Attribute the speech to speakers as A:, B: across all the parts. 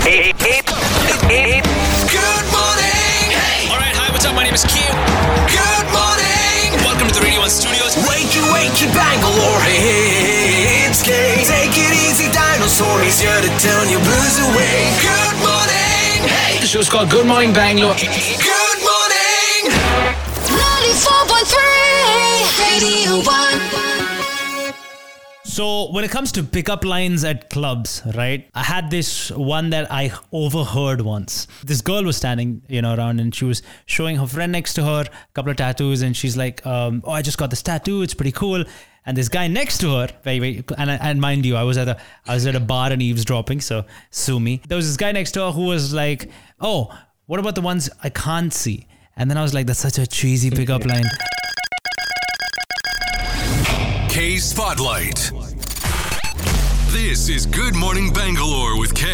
A: Hey, hey, hey,
B: Good morning.
C: All right, hi, what's up? My name is Q.
B: Good morning.
C: Welcome to the Radio 1 Studios.
B: Wakey, wakey, Bangalore. Hey, it's Kay. Take it easy, dinosaur. He's here to turn your blues away. Good morning. Hey.
C: The show's called Good Morning Bangalore.
B: Good morning.
D: 94.3 Radio 1.
E: So when it comes to pickup lines at clubs, right? I had this one that I overheard once. This girl was standing, you know, around and she was showing her friend next to her a couple of tattoos, and she's like, um, "Oh, I just got this tattoo. It's pretty cool." And this guy next to her, very, very, and, and mind you, I was at a, I was at a bar and eavesdropping, so sue me. There was this guy next to her who was like, "Oh, what about the ones I can't see?" And then I was like, "That's such a cheesy pickup line."
F: K Spotlight. This is Good Morning Bangalore with K.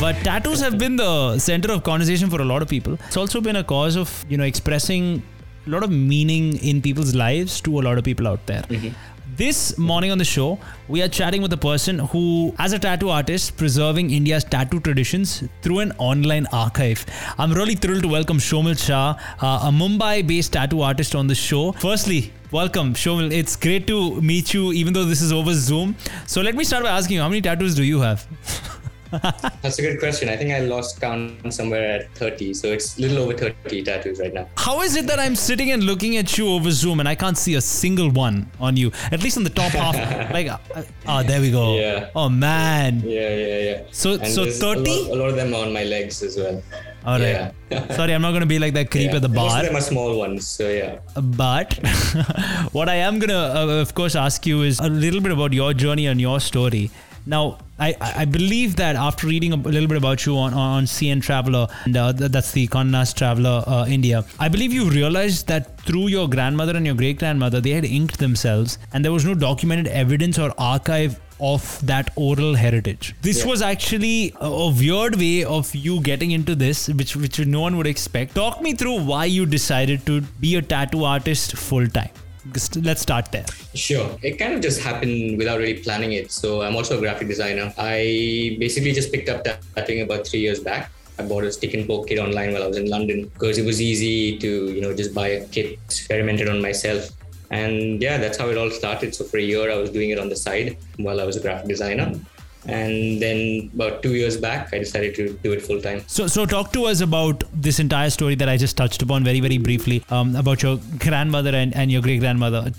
E: But tattoos have been the center of conversation for a lot of people. It's also been a cause of, you know, expressing a lot of meaning in people's lives to a lot of people out there. Mm-hmm. This morning on the show, we are chatting with a person who, as a tattoo artist, preserving India's tattoo traditions through an online archive. I'm really thrilled to welcome Shomil Shah, uh, a Mumbai based tattoo artist, on the show. Firstly, welcome, Shomil. It's great to meet you, even though this is over Zoom. So, let me start by asking you how many tattoos do you have?
G: That's a good question. I think I lost count somewhere at 30, so it's a little over 30 tattoos right now.
E: How is it that I'm sitting and looking at you over Zoom and I can't see a single one on you? At least on the top half. Like, uh, oh, there we go.
G: Yeah.
E: Oh man.
G: Yeah, yeah, yeah.
E: So- so 30?
G: A lot, a lot of them are on my legs as well.
E: All right.
G: Yeah.
E: Sorry, I'm not gonna be like that creep
G: Yeah.
E: at the bar.
G: Most of them are small ones, so yeah.
E: But what I am gonna, uh, of course, ask you is a little bit about your journey and your story. Now, I, I believe that after reading a little bit about you on, on CN Traveler, and uh, that's the Condé Nast Traveler uh, India, I believe you realized that through your grandmother and your great grandmother, they had inked themselves, and there was no documented evidence or archive of that oral heritage. This
G: Yeah.
E: was actually a, a weird way of you getting into this, which which no one would expect. Talk me through why you decided to be a tattoo artist full time. Let's start there.
G: Sure. It kind of just happened without really planning it. So I'm also a graphic designer. I basically just picked up tattooing about three years back. I bought a stick and poke kit online while I was in London because it was easy to, you know, just buy a kit, experimented on myself. And yeah, that's how it all started. So for a year, I was doing it on the side while I was a graphic designer. And then about two years back, I decided to do it full time.
E: So, so talk to us about this entire story that I just touched upon very, very briefly um, about your grandmother and, and your great grandmother.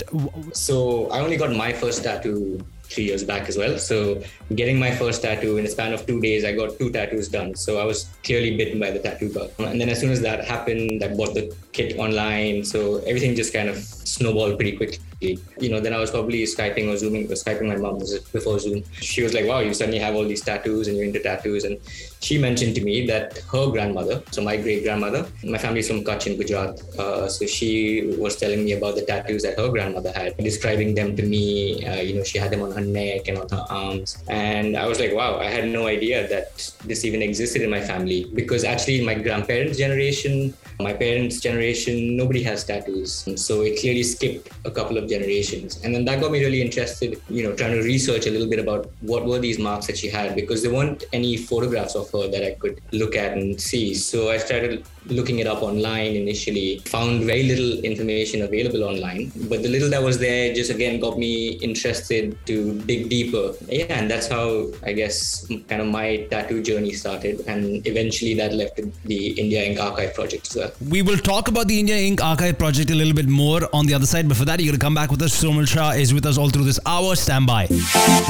G: So I only got my first tattoo three years back as well. So getting my first tattoo in a span of two days, I got two tattoos done. So I was clearly bitten by the tattoo bug. And then as soon as that happened, I bought the kit online. So everything just kind of snowballed pretty quickly. You know, then I was probably Skyping or Zooming, or Skyping my mom before Zoom. She was like, wow, you suddenly have all these tattoos and you're into tattoos. And she mentioned to me that her grandmother, so my great grandmother, my family's from Kutch in Gujarat. Uh, so she was telling me about the tattoos that her grandmother had, describing them to me. Uh, you know, she had them on her neck and on her arms. And I was like, wow, I had no idea that this even existed in my family because actually, my grandparents' generation, my parents' generation, nobody has tattoos. So it clearly skipped a couple of generations. And then that got me really interested, you know, trying to research a little bit about what were these marks that she had because there weren't any photographs of her that I could look at and see. So I started looking it up online initially, found very little information available online. But the little that was there just again got me interested to dig deeper. Yeah, and that's how I guess kind of my tattoo journey started. And eventually that led to the India Ink Archive project as well.
E: We will talk about the India Ink Archive project a little bit more on the other side. But for that, you're going to come back with us. Shomil Shah is with us all through this hour. Stand by.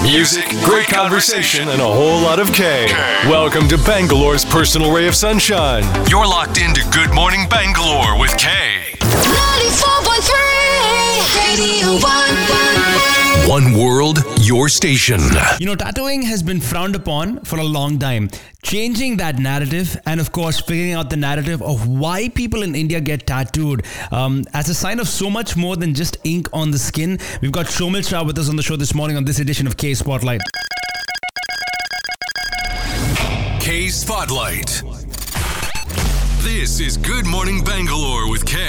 F: Music, great conversation, and a whole lot of K. Welcome to Bangalore's personal ray of sunshine. You're locked into Good Morning Bangalore with K.
D: 94.3 Radio 1.
F: One world, your station.
E: You know, tattooing has been frowned upon for a long time. Changing that narrative, and of course, figuring out the narrative of why people in India get tattooed um, as a sign of so much more than just ink on the skin. We've got Shomil Shah with us on the show this morning on this edition of K Spotlight.
F: K Spotlight. This is Good Morning Bangalore with K.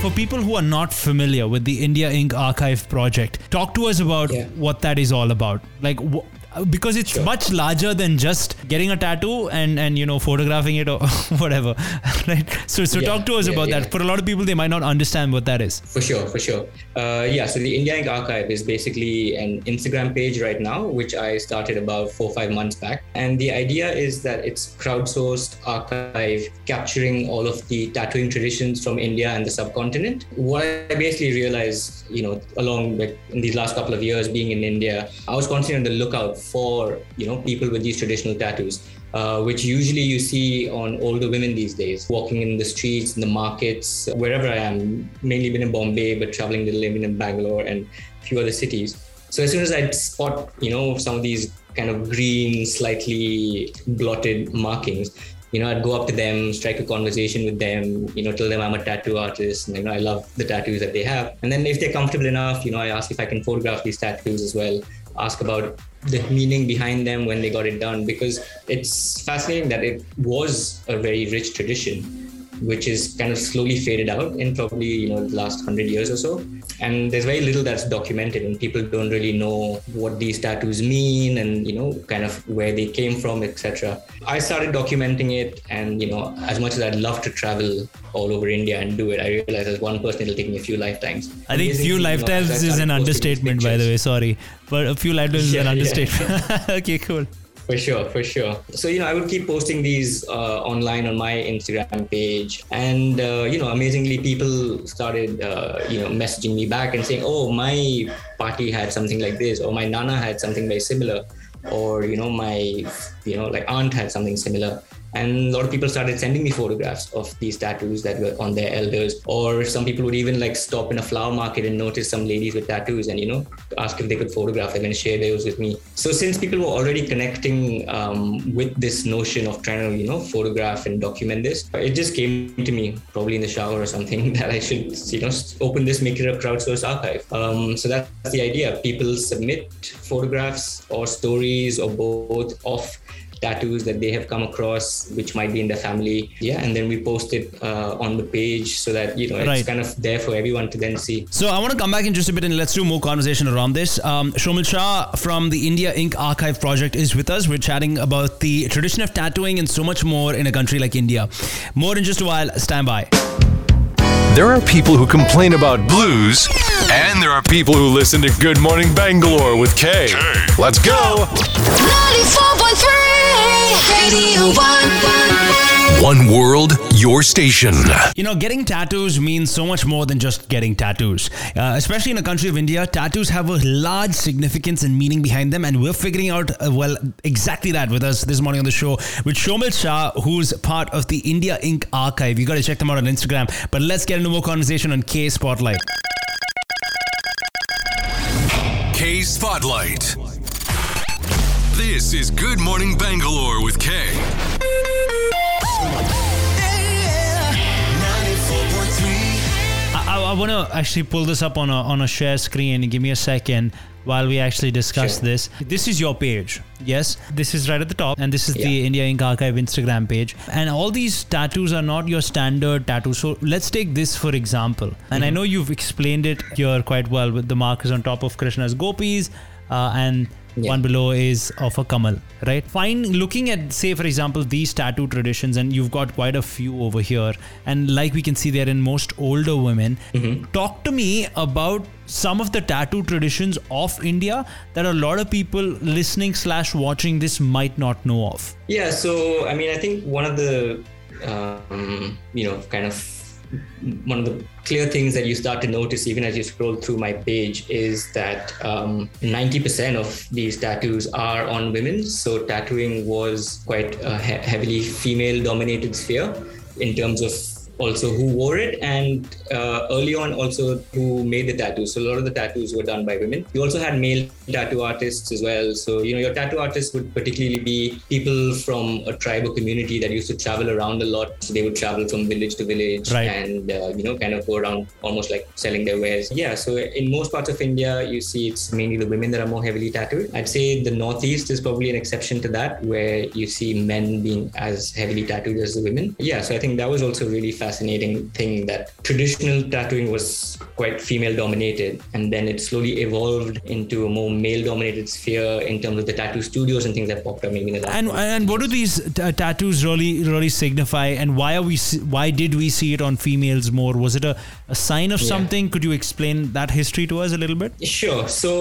E: for people who are not familiar with the India Ink Archive project, talk to us about
G: Yeah.
E: what that is all about. Like, wh- because it's
G: Sure.
E: much larger than just getting a tattoo and and you know photographing it or whatever, right? So so
G: Yeah,
E: talk to us
G: yeah,
E: about
G: yeah.
E: that. For a lot of people, they might not understand what that is.
G: For sure, for sure. Uh, yeah, so the India Ink Archive is basically an Instagram page right now, which I started about four or five months back. And the idea is that it's crowdsourced archive capturing all of the tattooing traditions from India and the subcontinent. What I basically realized, you know, along like in these last couple of years being in India, I was constantly on the lookout for, you know, people with these traditional tattoos uh, which usually you see on older women these days, walking in the streets, in the markets, wherever I am. Mainly been in Bombay, but traveling little, been in Bangalore and a few other cities. So as soon as I'd spot, you know, some of these kind of green, slightly blotted markings, you know, I'd go up to them, strike a conversation with them, you know, tell them I'm a tattoo artist and, you know, I love the tattoos that they have. And then if they're comfortable enough, you know, I ask if I can photograph these tattoos as well, ask about the meaning behind them when they got it done, because it's fascinating that it was a very rich tradition, which is kind of slowly faded out in probably, you know, the last hundred years or so. And there's very little that's documented and people don't really know what these tattoos mean and, you know, kind of where they came from, etc. I started documenting it and, you know, as much as I'd love to travel all over India and do it, I realized as one person it'll take me a few lifetimes.
E: I think
G: Amazing
E: few
G: thing, you know, as I
E: lifetimes is an understatement, by the way. Sorry, but a few lifetimes is an
G: Yeah, yeah.
E: understatement. okay, cool.
G: For sure, for sure. So you know, I would keep posting these uh, online on my Instagram page, and uh, you know, amazingly, people started uh, you know messaging me back and saying, "Oh, my paati had something like this," or "My nana had something very similar," or you know, my you know, like aunt had something similar. And a lot of people started sending me photographs of these tattoos that were on their elders, or some people would even like stop in a flower market and notice some ladies with tattoos, and you know, ask if they could photograph them and share those with me. So since people were already connecting um, with this notion of trying to, you know, photograph and document this, it just came to me probably in the shower or something that I should, you know, open this, make it a crowdsourced archive. Um, so that's the idea. People submit photographs or stories or both of tattoos that they have come across which might be in their family yeah and then we post it uh, on the page so that you know it's
E: Right.
G: kind of there for everyone to then see
E: So I want to come back in just a bit and let's do more conversation around this. Um, Shomil Shah from the India Ink Archive Project is with us. We're chatting about the tradition of tattooing and so much more in a country like India. More in just a while. Stand by.
F: There are people who complain about blues, and there are people who listen to Good Morning Bangalore with K. Let's go!
D: 94.3 Radio 1.
F: One world, your station.
E: You know, getting tattoos means so much more than just getting tattoos. Uh, especially in a country of India, tattoos have a large significance and meaning behind them, and we're figuring out, uh, well, exactly that with us this morning on the show with Shomil Shah, who's part of the India Ink archive. You got to check them out on Instagram. But let's get into more conversation on K Spotlight.
F: K Spotlight. This is Good Morning Bangalore with Kay.
E: I, I, I want to actually pull this up on a on a share screen. Give me a second while we actually discuss
G: Sure.
E: this. This is your page. Yes, this is right at the top, and this is the India Ink Archive Instagram page. And all these tattoos are not your standard tattoos. So let's take this for example. And I mm-hmm. know you've explained it here quite well with the markers on top of Krishna's gopis, uh, and
G: Yeah.
E: one below is of a kamal, right? Fine. Looking at, say, for example, these tattoo traditions, and you've got quite a few over here, and like we can see, they're in most older women. Talk to me about some of the tattoo traditions of India that a lot of people listening slash watching this might not know of.
G: Yeah, so I mean, I think one of the, um, you know, kind of one of the clear things that you start to notice even as you scroll through my page is that um, 90% of these tattoos are on women. So tattooing was quite a he- heavily female dominated sphere in terms of also who wore it and uh, early on also who made the tattoos. So a lot of the tattoos were done by women. You also had male tattoo artists as well. So you know your tattoo artists would particularly be people from a tribe or community that used to travel around a lot. So they would travel from village to village
E: Right.
G: and uh, you know kind of go around almost like selling their wares. Yeah. So in most parts of India, you see it's mainly the women that are more heavily tattooed. I'd say the northeast is probably an exception to that, where you see men being as heavily tattooed as the women. Yeah. So I think that was also really fascinating fascinating thing that traditional tattooing was quite female dominated, and then it slowly evolved into a more male dominated sphere in terms of the tattoo studios and things that popped up maybe in the last.
E: And and what do these t- tattoos really really signify? And why are we why did we see it on females more? Was it a, a sign of
G: Yeah.
E: something? Could you explain that history to us a little bit?
G: Sure. So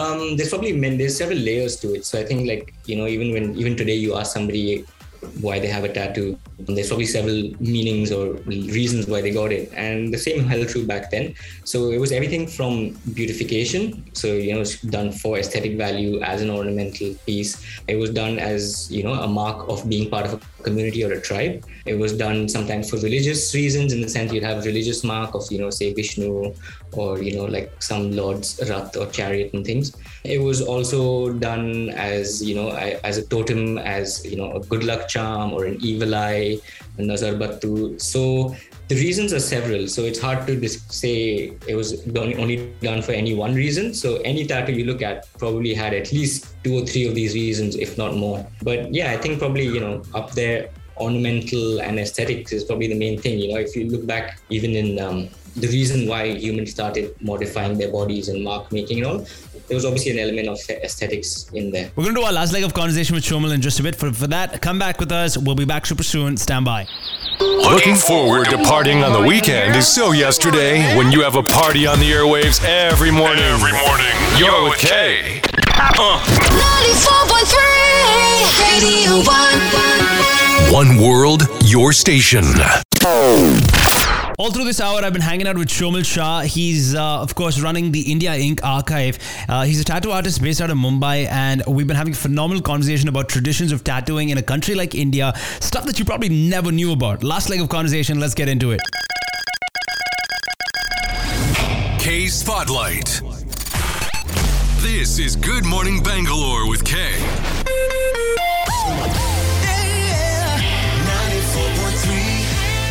G: um, there's probably men, there's several layers to it. So I think like you know even when even today you ask somebody why they have a tattoo, there's probably several meanings or reasons why they got it, and the same held true back then. So it was everything from beautification. So you know it's done for aesthetic value as an ornamental piece. It was done as you know a mark of being part of a community or a tribe. It was done sometimes for religious reasons, in the sense you'd have a religious mark of, you know, say Vishnu or, you know, like some lord's rath or chariot and things. It was also done as, you know, as a totem, as, you know, a good luck charm or an evil eye, a nazar battu. So the reasons are several. So it's hard to say it was only done for any one reason. So any tattoo you look at probably had at least two or three of these reasons, if not more. But yeah, I think probably, you know, up there ornamental and aesthetics is probably the main thing. You know, if you look back even in um, the reason why humans started modifying their bodies and mark making and all, there was obviously an element of aesthetics in there.
E: We're going to do our last leg of conversation with Shomil in just a bit. For, for that, come back with us. We'll be back super soon. Stand by.
F: Looking forward to partying on the weekend is so yesterday when you have a party on the airwaves every morning. Every morning. You're with Kay.
D: 94.3 Radio 1.
F: One world, your station.
E: All through this hour, I've been hanging out with Shomil Shah. He's, uh, of course, running the India Ink archive. Uh, he's a tattoo artist based out of Mumbai, and we've been having a phenomenal conversation about traditions of tattooing in a country like India, stuff that you probably never knew about. Last leg of conversation, let's get into it.
F: K Spotlight. This is Good Morning Bangalore with Kay.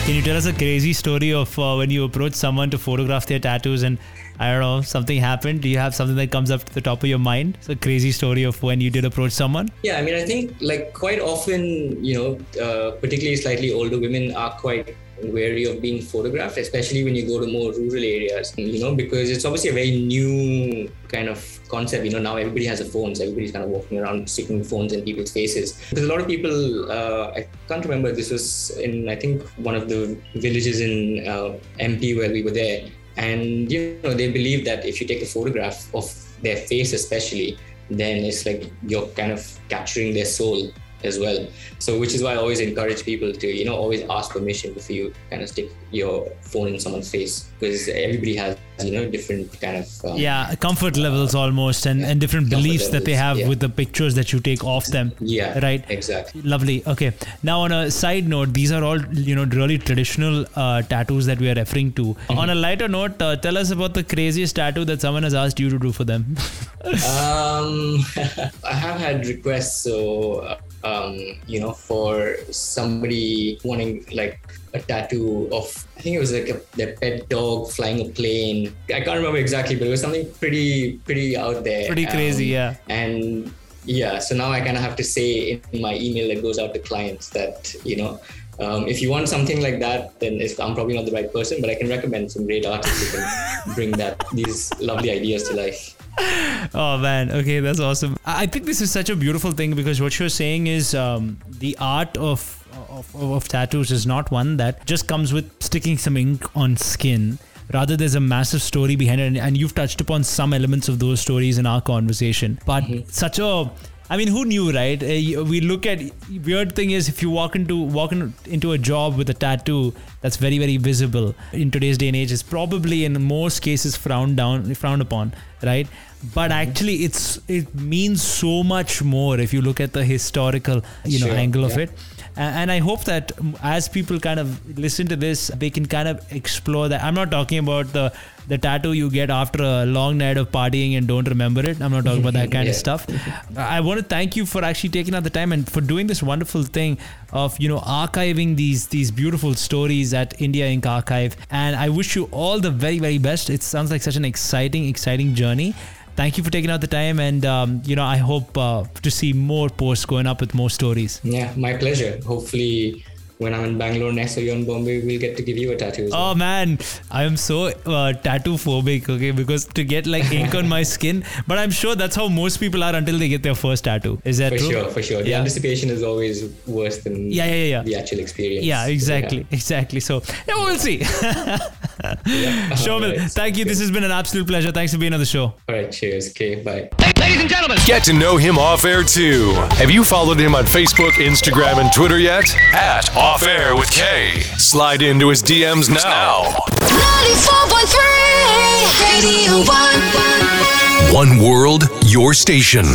E: Can you tell us a crazy story of uh, when you approached someone to photograph their tattoos and I don't know, something happened? Do you have something that comes up to the top of your mind? It's a crazy story of when you did approach someone.
G: Yeah, I mean, I think like quite often, you know, uh, particularly slightly older women are quite wary of being photographed, especially when you go to more rural areas, you know, because it's obviously a very new kind of concept. You know, now everybody has a phone, so everybody's kind of walking around sticking phones in people's faces. Because a lot of people, uh, I can't remember, this was in, I think, one of the villages in uh, MP where we were there. And, you know, they believe that if you take a photograph of their face, especially, then it's like you're kind of capturing their soul as well. So, which is why I always encourage people to, you know, always ask permission before you kind of stick your phone in someone's face because everybody has, you know, different kind of. Um,
E: Yeah, comfort levels almost, and, and different beliefs that they have
G: yeah.
E: with the pictures that you take off them.
G: Yeah.
E: Right.
G: Exactly.
E: Lovely. Okay. Now, on a side note, these are all you know really traditional uh, tattoos that we are referring to.
G: Mm-hmm.
E: On a lighter note, uh, tell us about the craziest tattoo that someone has asked you to do for them.
G: Um, I have had requests, so um, you know, for somebody wanting like a tattoo of, I think it was like a, their pet dog flying a plane. I can't remember exactly, but it was something pretty, pretty out there.
E: Pretty crazy, yeah.
G: And yeah, so now I kind of have to say in my email that goes out to clients that you know. Um, if you want something like that, then I'm probably not the right person, but I can recommend some great artists who can bring that these lovely ideas to life.
E: Oh man, okay, that's awesome. I think this is such a beautiful thing because what you're saying is um, the art of, of of tattoos is not one that just comes with sticking some ink on skin. Rather, there's a massive story behind it, and, and you've touched upon some elements of those stories in our conversation. But such a I mean, who knew, right? Uh, We look at weird thing is if you walk into walk in, into a job with a tattoo that's very very visible in today's day and age is probably in most cases frowned down frowned upon, right? But actually, it's it means so much more if you look at the historical you know
G: Sure,
E: angle of it. And I hope that as people kind of listen to this, they can kind of explore that. I'm not talking about the the tattoo you get after a long night of partying and don't remember it. I'm not talking about that kind of stuff. I want to thank you for actually taking out the time and for doing this wonderful thing of you know archiving these these beautiful stories at India Ink Archive. And I wish you all the very very best. It sounds like such an exciting exciting journey. Thank you for taking out the time, and um, you know I hope uh, to see more posts going up with more stories.
G: Yeah, my pleasure. Hopefully, when I'm in Bangalore next or you're in Bombay, we'll get to give you a tattoo. well.
E: Oh man, I am so uh, tattoo phobic. Okay, because to get like ink on my skin, but I'm sure that's how most people are until they get their first tattoo. Is that
G: for
E: true?
G: sure, for sure. The
E: Yeah.
G: anticipation is always worse than
E: Yeah, yeah, yeah.
G: the actual experience.
E: Yeah, exactly, exactly. So yeah, we'll see.
G: Yeah.
E: Shomil,
G: Alright,
E: thank you. This has been an absolute pleasure. Thanks for being on the show.
G: All right, cheers. Okay, bye.
C: Ladies and gentlemen.
F: Get to know him off air too. Have you followed him on Facebook, Instagram, and Twitter yet? At Off Air with K. Slide into his DMs now.
D: 94.3 Radio 1.
F: One world, your station.